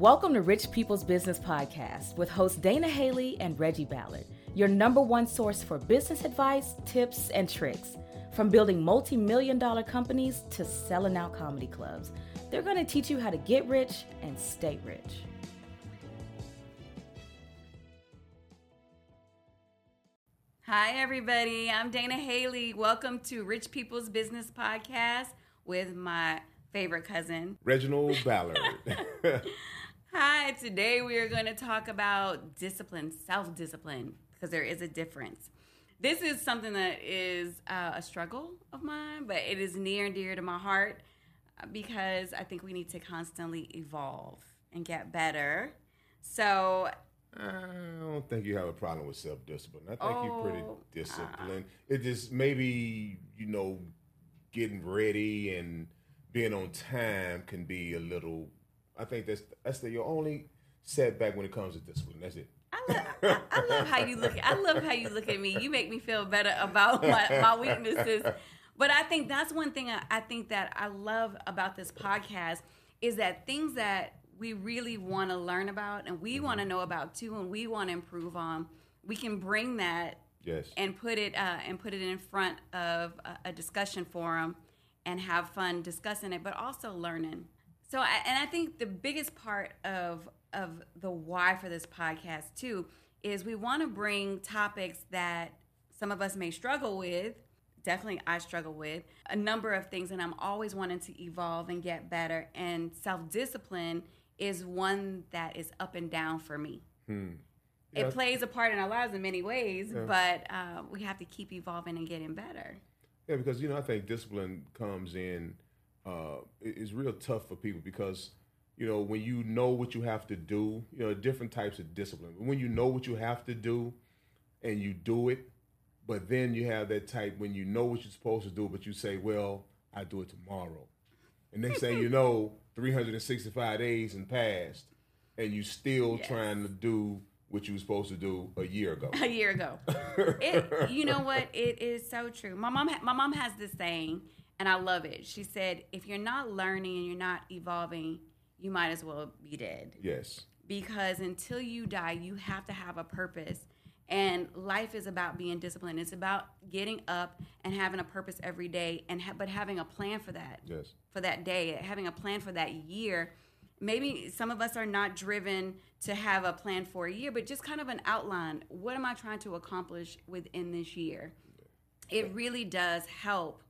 Welcome to Rich People's Business Podcast with hosts Dana Haley and Reggie Ballard, your number one source for business advice, tips, and tricks. From building multi million dollar companies to selling out comedy clubs, they're going to teach you how to get rich and stay rich. Hi, everybody. I'm Dana Haley. Welcome to Rich People's Business Podcast with my favorite cousin, Reginald Ballard. Hi, today we are going to talk about discipline, self discipline, because there is a difference. This is something that is uh, a struggle of mine, but it is near and dear to my heart uh, because I think we need to constantly evolve and get better. So, I don't think you have a problem with self discipline. I think oh, you're pretty oh, disciplined. Uh, it just maybe, you know, getting ready and being on time can be a little I think that's that's the, your only setback when it comes to discipline. That's it. I love, I, I love how you look. I love how you look at me. You make me feel better about my, my weaknesses. But I think that's one thing I, I think that I love about this podcast is that things that we really want to learn about and we mm-hmm. want to know about too, and we want to improve on, we can bring that yes. and put it uh, and put it in front of a, a discussion forum and have fun discussing it, but also learning. So, and I think the biggest part of of the why for this podcast too is we want to bring topics that some of us may struggle with. Definitely, I struggle with a number of things, and I'm always wanting to evolve and get better. And self discipline is one that is up and down for me. Hmm. Yeah. It plays a part in our lives in many ways, yeah. but uh, we have to keep evolving and getting better. Yeah, because you know I think discipline comes in uh, is real tough for people because you know when you know what you have to do, you know different types of discipline. When you know what you have to do and you do it, but then you have that type when you know what you're supposed to do, but you say, "Well, I do it tomorrow," and next thing you know, 365 days and passed, and you still yes. trying to do what you were supposed to do a year ago. A year ago. it, you know what? It is so true. My mom, my mom has this saying and I love it. She said, if you're not learning and you're not evolving, you might as well be dead. Yes. Because until you die, you have to have a purpose. And life is about being disciplined. It's about getting up and having a purpose every day, and ha- but having a plan for that. Yes. For that day, having a plan for that year. Maybe some of us are not driven to have a plan for a year, but just kind of an outline. What am I trying to accomplish within this year? It really does help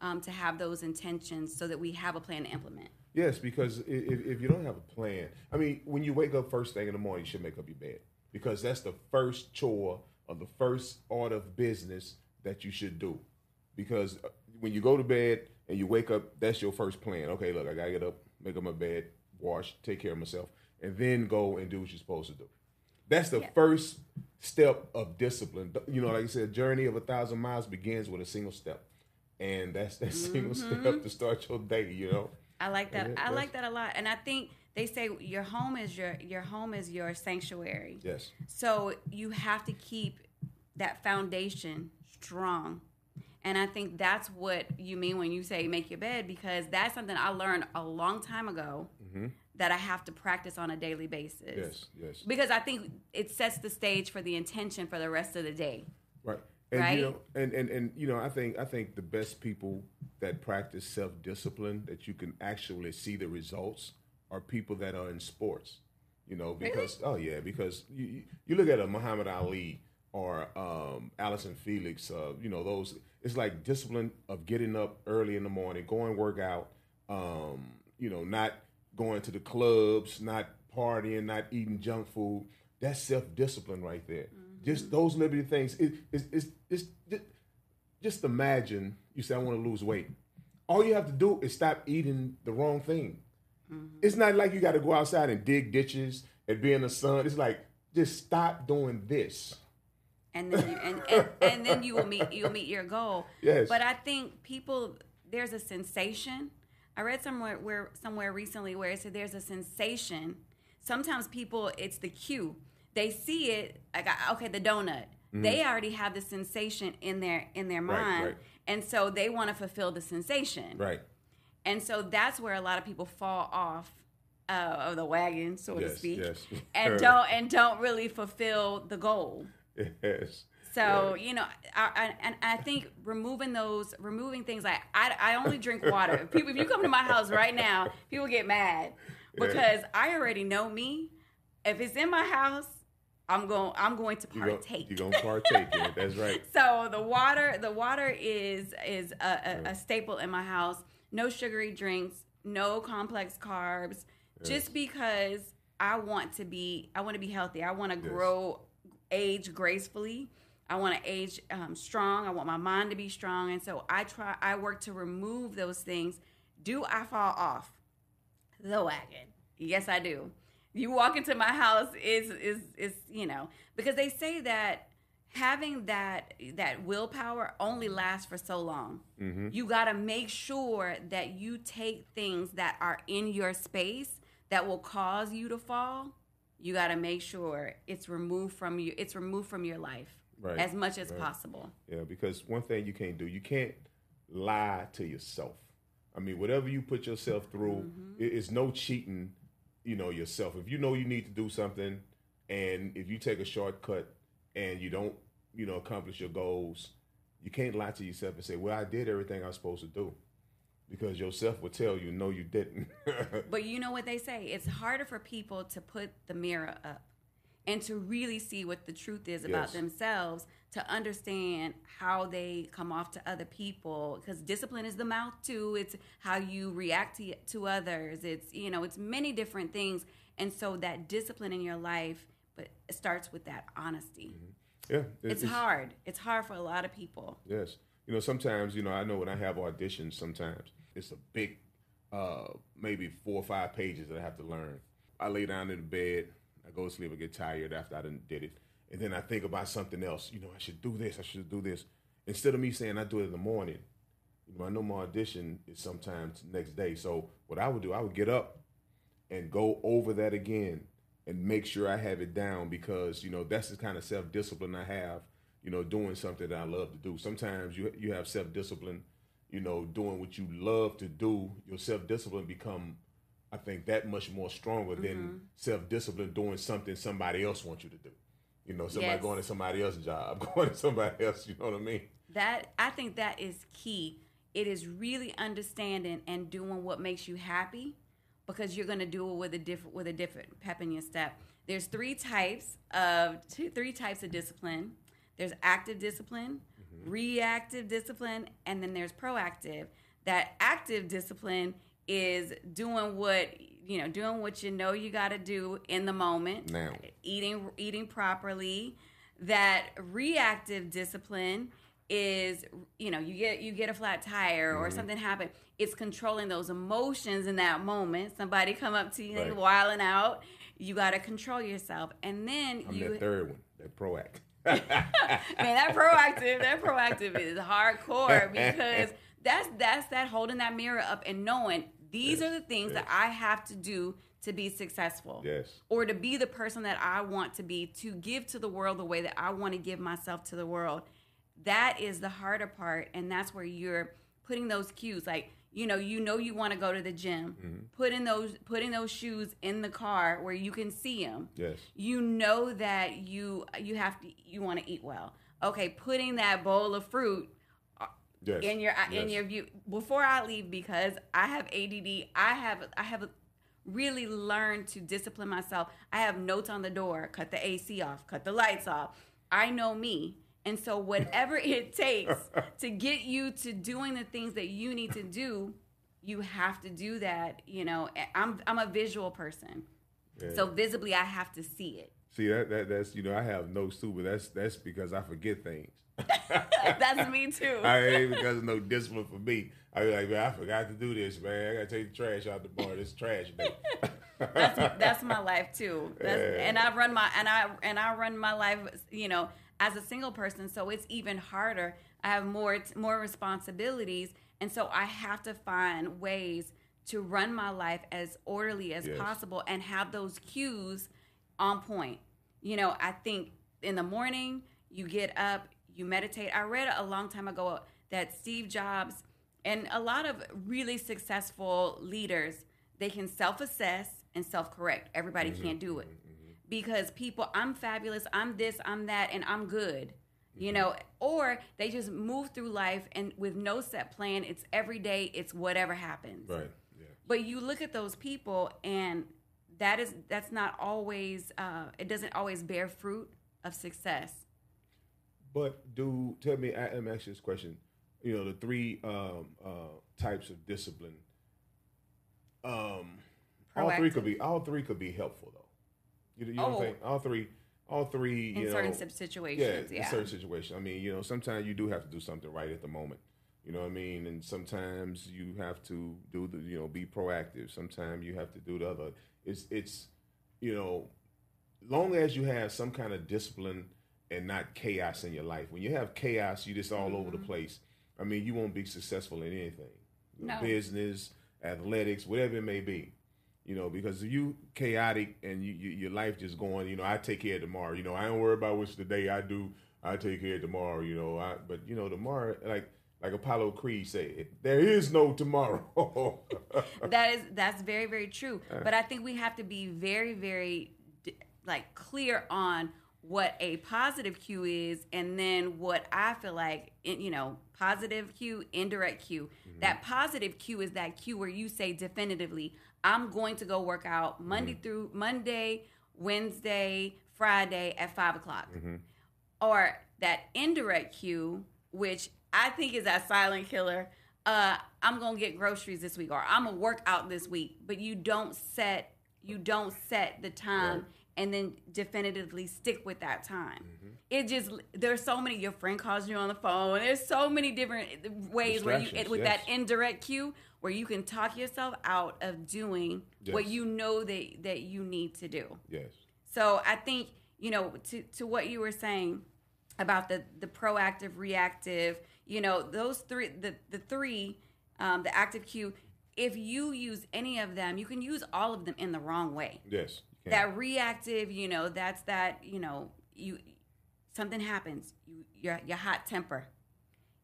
um, to have those intentions so that we have a plan to implement. Yes, because if, if you don't have a plan, I mean, when you wake up first thing in the morning, you should make up your bed because that's the first chore or the first order of business that you should do. Because uh, when you go to bed and you wake up, that's your first plan. Okay, look, I gotta get up, make up my bed, wash, take care of myself, and then go and do what you're supposed to do. That's the yeah. first step of discipline. You know, like I said, journey of a thousand miles begins with a single step and that's that single mm-hmm. step to start your day. You know. I like that. I like that a lot, and I think they say your home is your your home is your sanctuary. Yes. So you have to keep that foundation strong. And I think that's what you mean when you say make your bed because that's something I learned a long time ago mm-hmm. that I have to practice on a daily basis. Yes, yes. Because I think it sets the stage for the intention for the rest of the day. Right. And right? you know, and, and and you know, I think I think the best people that practice self discipline that you can actually see the results are people that are in sports. You know, because really? oh yeah, because you you look at a Muhammad Ali or um, Allyson Felix, uh, you know those. It's like discipline of getting up early in the morning, going work out. Um, you know, not going to the clubs, not partying, not eating junk food. That's self discipline right there. Just those liberty things. It, it's, it's, it's, just imagine you say, I want to lose weight. All you have to do is stop eating the wrong thing. Mm-hmm. It's not like you got to go outside and dig ditches and be in the sun. It's like, just stop doing this. And then, you, and, and, and then you will meet you'll meet your goal. Yes. But I think people there's a sensation. I read somewhere where somewhere recently where it said there's a sensation. Sometimes people it's the cue they see it like okay the donut mm-hmm. they already have the sensation in their in their mind right, right. and so they want to fulfill the sensation right and so that's where a lot of people fall off uh, of the wagon, so yes, to speak, yes. and don't and don't really fulfill the goal. Yes. So you know, I, I, and I think removing those, removing things like I, I only drink water. people, if you come to my house right now, people get mad because I already know me. If it's in my house, I'm going. I'm going to partake. You're gonna partake in it. That's right. So the water, the water is is a, a, a, staple in my house. No sugary drinks, no complex carbs. Yes. Just because I want to be, I want to be healthy. I want to yes. grow, age gracefully. I want to age um, strong. I want my mind to be strong, and so I try. I work to remove those things. Do I fall off the wagon? Yes, I do. You walk into my house is is is you know because they say that having that that willpower only lasts for so long. Mm-hmm. You got to make sure that you take things that are in your space that will cause you to fall. You got to make sure it's removed from you. It's removed from your life right. as much as right. possible. Yeah, because one thing you can't do, you can't lie to yourself. I mean, whatever you put yourself through, mm-hmm. it's no cheating. You know yourself. If you know you need to do something, and if you take a shortcut and you don't, you know, accomplish your goals, you can't lie to yourself and say, "Well, I did everything I was supposed to do," because yourself will tell you, "No, you didn't." but you know what they say? It's harder for people to put the mirror up and to really see what the truth is about yes. themselves to understand how they come off to other people because discipline is the mouth too. It's how you react to, to others. It's you know it's many different things. And so that discipline in your life but it starts with that honesty. Mm-hmm. yeah it, it's, it's hard. It's hard for a lot of people. Yes. You know sometimes you know i know when i have auditions sometimes it's a big uh maybe four or five pages that i have to learn. I lay down in the bed I go to sleep, I get tired after I done did it. And then I think about something else. You know, I should do this, I should do this. Instead of me saying I do it in the morning, you know, I know my audition is sometimes next day. So what I would do, I would get up and go over that again and make sure I have it down because, you know, that's the kind of self discipline I have, you know, doing something that I love to do. Sometimes you you have self discipline, you know, doing what you love to do, your self discipline become I think that much more stronger mm-hmm. than self discipline doing something somebody else wants you to do. You know, somebody yes. going to somebody else's job, going to somebody else. You know what I mean? That I think that is key. It is really understanding and doing what makes you happy, because you're going to do it with a different with a different pep in your step. There's three types of two, three types of discipline. There's active discipline, mm-hmm. reactive discipline, and then there's proactive. That active discipline is doing what you know doing what you know you got to do in the moment. Now. Eating eating properly. That reactive discipline is you know you get you get a flat tire or mm-hmm. something happen it's controlling those emotions in that moment. Somebody come up to you right. wilding out you got to control yourself. And then I'm you that third one. That proactive man that proactive that proactive is hardcore because that's that's that holding that mirror up and knowing these yes. are the things yes. that I have to do to be successful. Yes. Or to be the person that I want to be, to give to the world the way that I want to give myself to the world. That is the harder part. And that's where you're putting those cues. Like, you know, you know you want to go to the gym. Mm-hmm. Putting those putting those shoes in the car where you can see them. Yes. You know that you you have to you want to eat well. Okay, putting that bowl of fruit yes. in your yes. in your view before I leave because I have ADD. I have I have really learned to discipline myself. I have notes on the door, cut the AC off, cut the lights off. I know me. And so whatever it takes to get you to doing the things that you need to do, you have to do that, you know. I'm I'm a visual person. Yeah. So visibly I have to see it. See that, that that's you know I have notes too, but that's that's because I forget things. That's me too. I ain't because of no discipline for me. I be like, man, I forgot to do this, man. I gotta take the trash out the bar. This trash, man. that's that's my life too. Yeah. And I run my and I and I run my life, you know, as a single person. So it's even harder. I have more more responsibilities, and so I have to find ways to run my life as orderly as yes. possible and have those cues on point. You know, I think in the morning you get up, you meditate. I read a long time ago that Steve Jobs and a lot of really successful leaders, they can self-assess and self correct. Everybody mm-hmm. can't do it mm-hmm. because people, I'm fabulous, I'm this, I'm that, and I'm good. You mm-hmm. know, or they just move through life and with no set plan. It's every day. It's whatever happens. Right. Yeah. But you look at those people, and that is that's not always. Uh, it doesn't always bear fruit of success. But do tell me, I'm asking this question. You know, the three um, uh, types of discipline. Um, all three could be all three could be helpful though. You, you know oh. what I'm saying? All three, all three. in certain know, situations, yeah, in certain situations. I mean, you know, sometimes you do have to do something right at the moment. You know what I mean? And sometimes you have to do the, you know, be proactive. Sometimes you have to do the other. It's, it's, you know, long as you have some kind of discipline and not chaos in your life. When you have chaos, you just all mm-hmm. over the mm-hmm. place. I mean, you won't be successful in anything, no. business, athletics, whatever it may be. You know, because you chaotic and you, you, your life just going. You know, I take care of tomorrow. You know, I don't worry about which today I do. I take care of tomorrow. You know, I but you know tomorrow like like Apollo Creed said, there is no tomorrow. that is that's very very true. But I think we have to be very very like clear on what a positive cue is and then what I feel like you know positive cue indirect cue mm-hmm. that positive cue is that cue where you say definitively I'm going to go work out Monday mm-hmm. through Monday Wednesday Friday at five o'clock mm-hmm. or that indirect cue which I think is that silent killer uh, I'm gonna get groceries this week or I'm gonna work out this week but you don't set you don't set the time right and then definitively stick with that time. Mm-hmm. It just there's so many. Your friend calls you on the phone. There's so many different ways where you with yes. that indirect cue where you can talk yourself out of doing yes. what you know that that you need to do. Yes. So I think you know to to what you were saying about the the proactive, reactive. You know those three the the three um, the active cue. If you use any of them, you can use all of them in the wrong way. Yes that reactive, you know, that's that, you know, you something happens, you your your hot temper,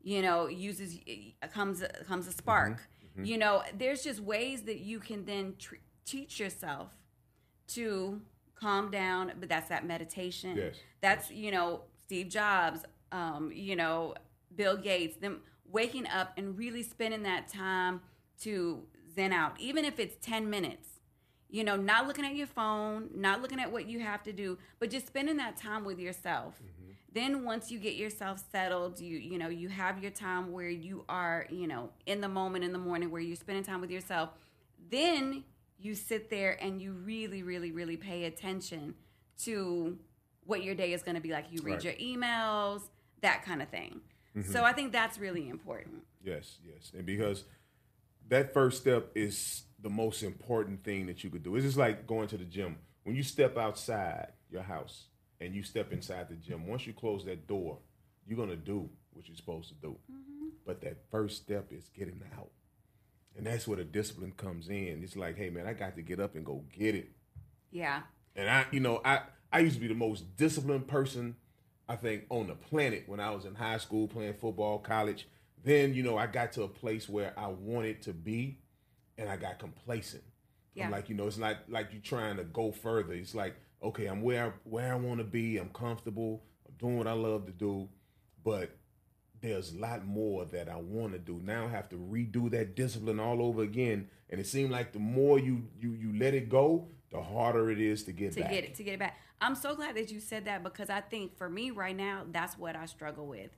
you know, uses comes comes a spark. Mm-hmm. Mm-hmm. You know, there's just ways that you can then tr- teach yourself to calm down, but that's that meditation. Yes. That's, you know, Steve Jobs, um, you know, Bill Gates, them waking up and really spending that time to zen out, even if it's 10 minutes you know, not looking at your phone, not looking at what you have to do, but just spending that time with yourself. Mm-hmm. Then once you get yourself settled, you you know, you have your time where you are, you know, in the moment in the morning where you're spending time with yourself. Then you sit there and you really really really pay attention to what your day is going to be like. You read right. your emails, that kind of thing. Mm-hmm. So I think that's really important. Yes, yes. And because that first step is the most important thing that you could do. It's just like going to the gym. When you step outside your house and you step inside the gym, once you close that door, you're gonna do what you're supposed to do. Mm-hmm. But that first step is getting out. And that's where the discipline comes in. It's like, hey man, I got to get up and go get it. Yeah. And I, you know, I I used to be the most disciplined person I think on the planet when I was in high school playing football, college. Then, you know, I got to a place where I wanted to be and I got complacent. Yeah. I'm like, you know, it's not like you're trying to go further. It's like, okay, I'm where I, where I want to be. I'm comfortable. I'm doing what I love to do, but there's a lot more that I want to do. Now I have to redo that discipline all over again. And it seemed like the more you you you let it go, the harder it is to get to back. get it to get it back. I'm so glad that you said that because I think for me right now, that's what I struggle with.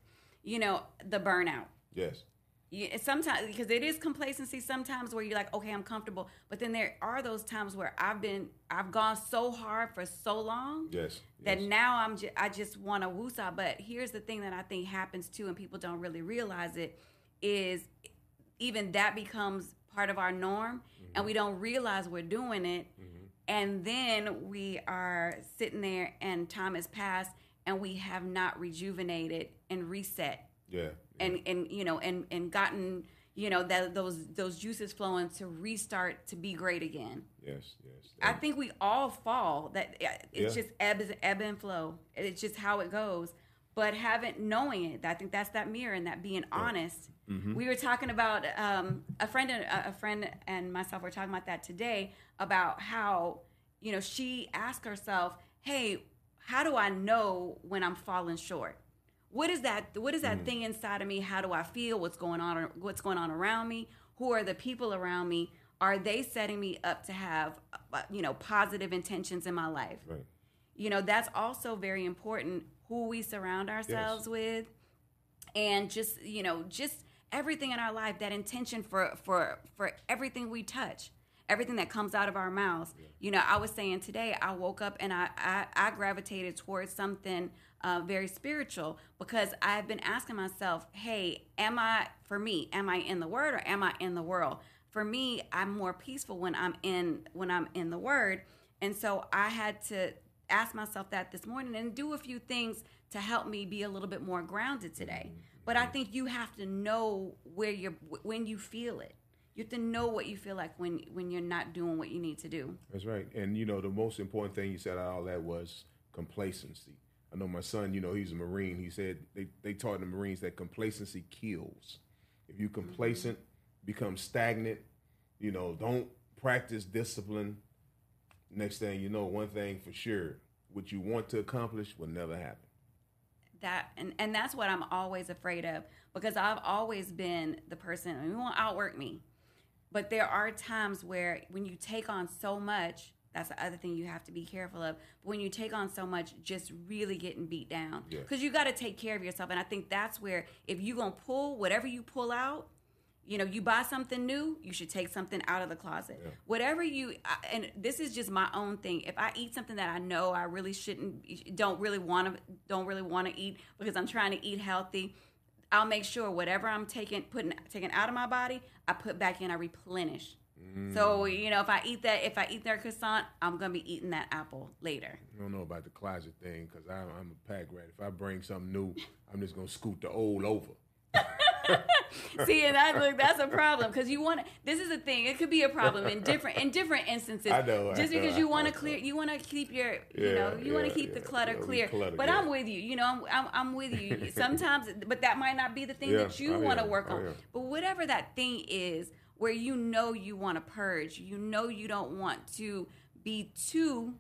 You know, the burnout. Yes you, sometimes because it is complacency sometimes where you're like okay i'm comfortable but then there are those times where i've been i've gone so hard for so long yes that now i'm just i just want to woosah but here's the thing that i think happens too and people don't really realize it is even that becomes part of our norm mm-hmm. and we don't realize we're doing it mm-hmm. And then we are sitting there and time has passed and we have not rejuvenated and reset yeah and and you know and and gotten you know that those those juices flowing to restart to be great again. Yes, yes. I think we all fall. That it's yeah. just ebb ebb and flow. It's just how it goes. but haven't knowing it. I think that's that mirror and that being honest. Mm-hmm. We were talking about um, a friend and a friend and myself were talking about that today about how you know she asked herself, "Hey, how do I know when I'm falling short? What is that? What is that mm. thing inside of me? How do I feel? What's going on? What's going on around me? Who are the people around me? Are they setting me up to have, uh, you know, positive intentions in my life? Right. You know, that's also very important. Who we surround ourselves yes. with, and just you know, just everything in our life. That intention for for for everything we touch everything that comes out of our mouths. Yeah. You know, I was saying today, I woke up and I, I, I gravitated towards something uh, very spiritual because I've been asking myself, hey, am I, for me, am I in the word or am I in the world? For me, I'm more peaceful when I'm in when I'm in the word. And so I had to ask myself that this morning and do a few things to help me be a little bit more grounded today. Mm-hmm. But I think you have to know where you're when you feel it you have to know what you feel like when when you're not doing what you need to do. That's right. And you know, the most important thing you said out of all that was complacency. I know my son, you know, he's a Marine. He said they, they taught the Marines that complacency kills. If you complacent, mm-hmm. become stagnant, you know, don't practice discipline. Next thing you know, one thing for sure, what you want to accomplish will never happen. That and, and that's what I'm always afraid of because I've always been the person who won't outwork me. But there are times where when you take on so much, that's the other thing you have to be careful of. But when you take on so much, just really getting beat down. Because yeah. you got to take care of yourself. And I think that's where if you're going to pull whatever you pull out, you know, you buy something new, you should take something out of the closet. Yeah. Whatever you, and this is just my own thing. If I eat something that I know I really shouldn't, don't really want to, don't really want to eat because I'm trying to eat healthy, I'll make sure whatever I'm taking putting taking out of my body, I put back in, I replenish. Mm. So you know, if I eat that, if I eat their croissant, I'm gonna be eating that apple later. I don't know about the closet thing because I'm, I'm a pack rat. If I bring something new, I'm just gonna scoot the old over. See, and that look that's a problem because you want to. This is a thing. It could be a problem in different in different instances. I know. Just I because you want to clear, you want to keep your, you yeah, know, you yeah, want to keep yeah, the clutter clear. Clutter, but I'm with you. You know, I'm, I'm, I'm with you. Sometimes, but that might not be the thing that you want to work on. But whatever that thing is, where you know you want to purge, you know you don't want to be too,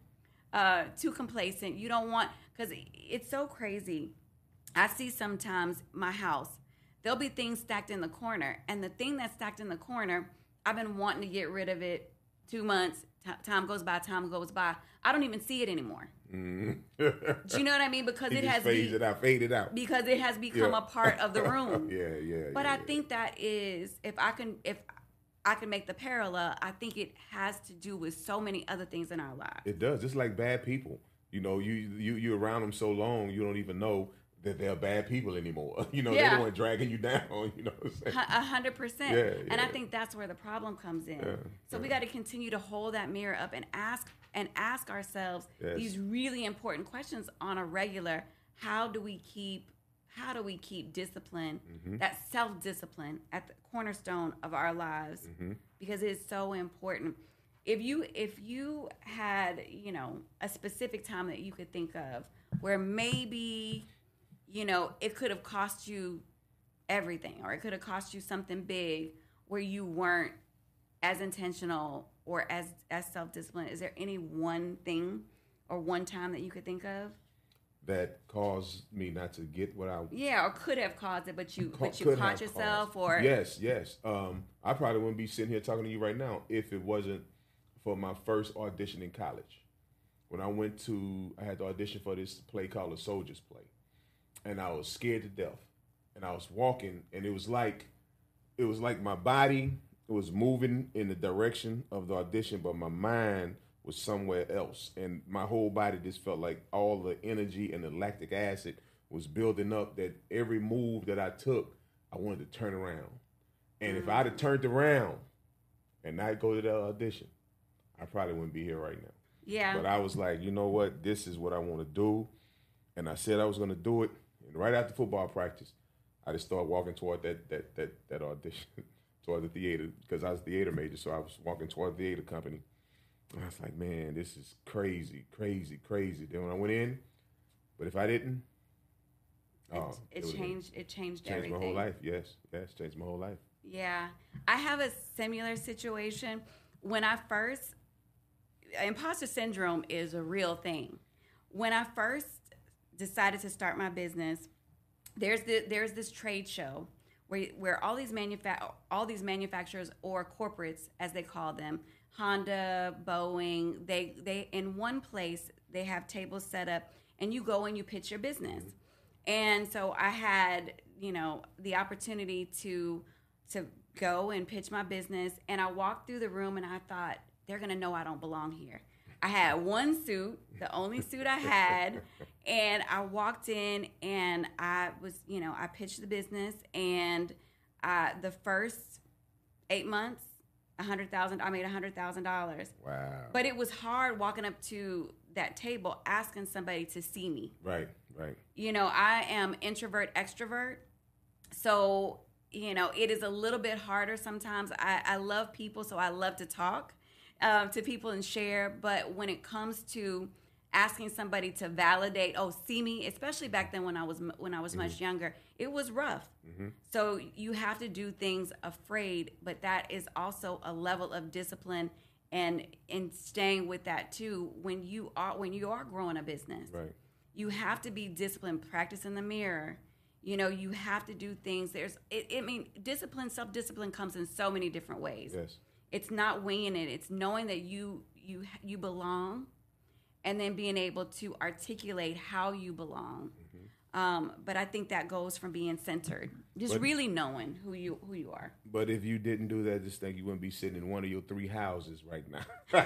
uh, too complacent. You don't want because it's so crazy. I see sometimes my house there'll be things stacked in the corner. And the thing that's stacked in the corner, I've been wanting to get rid of it two months. T- time goes by, time goes by. I don't even see it anymore. Mm. Do you know what I mean? Because it has faded be- out, faded out. Because it has become yeah. a part of the room. yeah, yeah. But yeah, I think that is if I can if I can make the parallel, I think it has to do with so many other things in our lives. It does. Just like bad people. You know, you you you around them so long, you don't even know that they're bad people anymore. You know, yeah. they're the one dragging you down. You know, a hundred percent. Yeah, and I think that's where the problem comes in. Yeah, so we got to continue to hold that mirror up and ask and ask ourselves yes. these really important questions on a regular. How do we keep? How do we keep discipline? Mm-hmm. That self discipline at the cornerstone of our lives mm-hmm. because it's so important. If you if you had you know a specific time that you could think of where maybe you know, it could have cost you everything or it could have cost you something big where you weren't as intentional or as as self-disciplined. Is there any one thing or one time that you could think of? That caused me not to get what I yeah or could have caused it but you but you caught yourself caused. or yes yes. Um I probably wouldn't be sitting here talking to you right now if it wasn't for my first audition in college. When I went to I had to audition for this play called a Soldier's Play and I was scared to death. And I was walking, and it was like, it was like my body was moving in the direction of the audition, but my mind was somewhere else, and my whole body just felt like all the energy and the lactic acid was building up. That every move that I took, I wanted to turn around, and if I'd have turned around and not go to the audition, I probably wouldn't be here right now. Yeah. But I was like, you know what? This is what I want to do. And I said I was going to do it right after football practice, I just started walking toward that that that that audition, toward the theater because I was a theater major, so I was walking toward the theater company. And I was like, man, this is crazy, crazy, crazy. Then when I went in, but if I didn't, Oh, it, it it changed. It changed, changed everything. my whole life. Yes, yes, changed my whole life. Yeah, I have a similar situation. When I first, imposter syndrome is a real thing. When I first decided to start my business, there's the, there's this trade show where where all these manufa- all these manufacturers or corporates as they call them, Honda, Boeing, they they in one place they have tables set up and you go and you pitch your business. And so I had, you know, the opportunity to to go and pitch my business and I walked through the room and I thought they're going to know I don't belong here. I had one suit, the only suit I had, and I walked in and I was, you know, I pitched the business and uh, the first 8 months, a hundred thousand. I made a hundred thousand dollars. Wow. But it was hard walking up to that table asking somebody to see me. right, right. You know, I am introvert extrovert, so you know it is a little bit harder sometimes. I, I love people, so I love to talk um, to people and share. But when it comes to asking somebody to validate, oh, see me, especially back then when I was when I was much mm-hmm. younger, it was rough. Mm-hmm. So you have to do things afraid, but that is also a level of discipline and in staying with that too when you are when you are growing a business. Right. you have to be disciplined practice in the mirror. You know you have to do things. There's it, i mean discipline self-discipline comes in so many different ways. Yes. it's not winging it. It's knowing that you you you belong and then being able to articulate how you belong um, but i think that goes from being centered just But- really knowing who you who you are But if you didn't do that, just think you wouldn't be sitting in one of your three houses right now.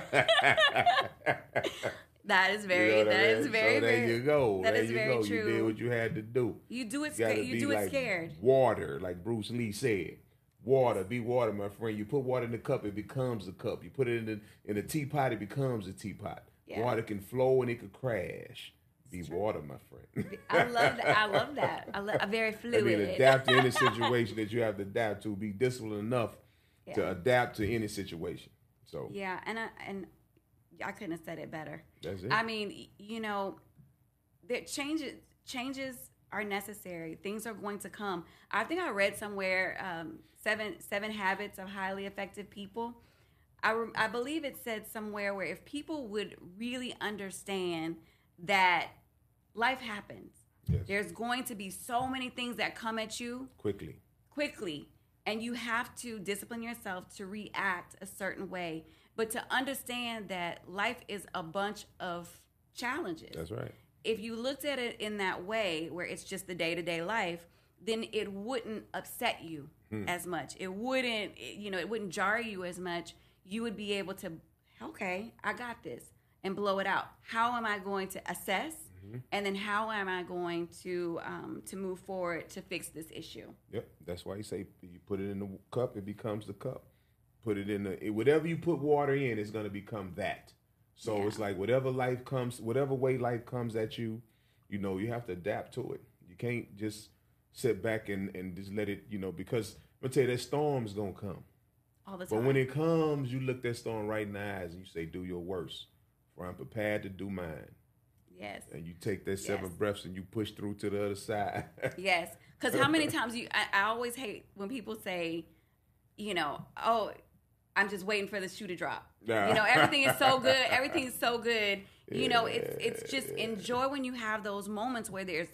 that is very You know what I that is mean? very so there very you go. that there is you very go. You did what you had to do. you do it You scared you be do it like scared Water, like Bruce Lee said. Water, be water, my friend. You put water in the cup, it becomes a cup. You put it in the in a teapot, it becomes a teapot. Yeah. Water can flow and it could crash. Be water, my friend. I love that. I love that. I love. Very I fluid. mean, adapt to any situation that you have to adapt to. Be disciplined enough to adapt to any situation. So Yeah, and I and I couldn't have said it better. that's it. I mean, you know, that changes changes are necessary. Things are going to come. I think I read somewhere um, seven seven habits of highly effective people. I re- I believe it said somewhere where if people would really understand that life happens, Yes. there's going to be so many things that come at you Quickly. quickly and you have to discipline yourself to react a certain way but to understand that life is a bunch of challenges That's right. if you looked at it in that way where it's just the day-to-day life then it wouldn't upset you hmm. as much it wouldn't you know it wouldn't jar you as much you would be able to okay i got this and blow it out how am i going to assess and then how am i going to um, to move forward to fix this issue Yep. That's why you say you put it in the cup, it becomes the cup. Put it in the it- whatever you put water in, it's going to become that. So Yeah. it's like whatever life comes, whatever way life comes at you, you know, you have to adapt to it. You can't just sit back and, and just let it, you know, because I'm gonna tell you that storm's gonna come. All the time But when it comes, you look that storm right in the eyes and you say, "Do your worst, for I'm prepared to do mine." yes And you take that seven Yes. breaths and you push through to the other side. Yes, because how many times you? I, I always hate when people say, you know, oh, I'm just waiting for the shoe to drop. Nah. You know, everything is so good. Everything is so good. You know, it's it's just enjoy when you have those moments where there's,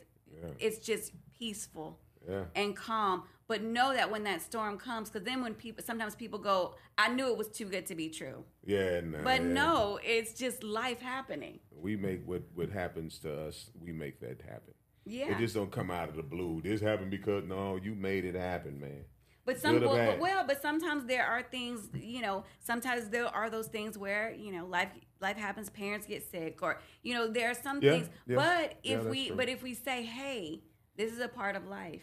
it's just peaceful yeah. and calm. But know that when that storm comes, because then when people sometimes people go, I knew it was too good to be true. Yeah, nah, But yeah. no, it's just life happening. we make what what happens to us. We make that happen. Yeah. It just don't come out of the blue. This happened because no, you made it happen, man. But some well, but, well, but sometimes there are things, you know, sometimes there are those things where, you know, life life happens, parents get sick or you know, there are some Yeah, things. yeah. But if we true. but if we say, "Hey, this is a part of life."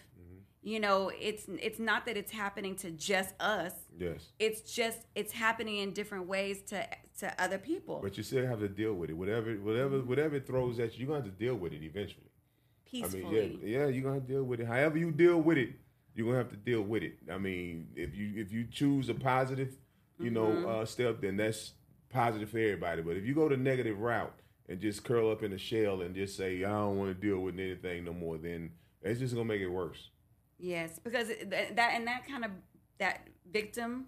You know, it's it's not that it's happening to just us. Yes. It's just it's happening in different ways to to other people. But you still have to deal with it. Whatever whatever whatever it throws at you, you're gonna have to deal with it eventually. peacefully. I mean, yeah, yeah, you're gonna have to deal with it. However you deal with it, you're gonna have to deal with it. I mean, if you if you choose a positive, you Mm-hmm. know, uh, step, then that's positive for everybody. But if you go the negative route and just curl up in a shell and just say I don't want to deal with anything no more, then it's just gonna make it worse. Yes, because that and that kind of that victim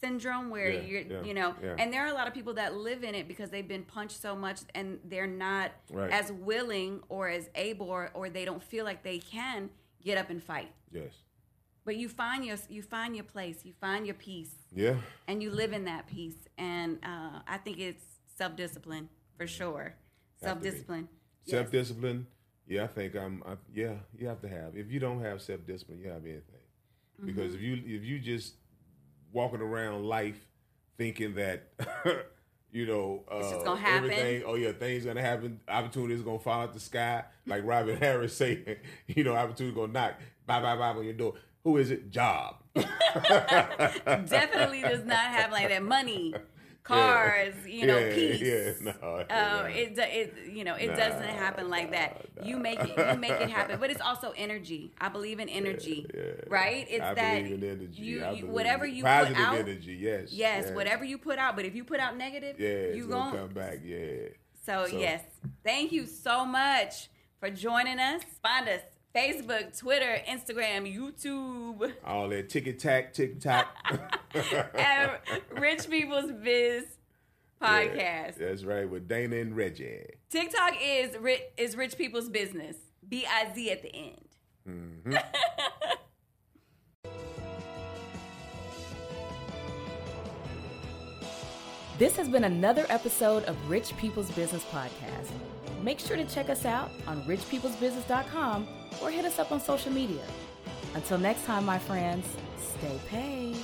syndrome where yeah, you're yeah, you know yeah. and there are a lot of people that live in it because they've been punched so much and they're not right. as willing or as able or, or they don't feel like they can get up and fight. Yes. But you find your you find your place you find your peace. Yeah. And you live in that peace. And uh, i think it's self-discipline for sure. Self-discipline. Yes. self-discipline yeah i think i'm I, yeah you have to have if you don't have self-discipline you have anything mm-hmm. because if you if you just walking around life thinking that you know uh, everything. Oh yeah, things gonna happen. Opportunities gonna fall out the sky, like Robin Harris saying. You know, opportunity gonna knock bye bye bye on your door. Who is it? Job. Definitely does not have like that money cars, yeah. you know, yeah, peace. Yeah, no, um, it, it, you know, it doesn't happen like that. You make it, you make it happen. But it's also energy. I believe in energy, right? It's I that you, you whatever you positive put out, energy. Yes, yes, yes, whatever you put out. But if you put out negative, yeah, you gonna come back. Yeah. So, so yes, thank you so much for joining us. Find us Facebook, Twitter, Instagram, YouTube. All that tick tack, tick tock. and Rich People's Biz podcast. Yeah, that's right, with Dana and Reggie. TikTok is rich, is Rich People's Business. B I Z at the end. Mm-hmm. this has been another episode of Rich People's Business Podcast. Make sure to check us out on richpeoplesbusiness.com or hit us up on social media. Until next time, my friends, stay paid.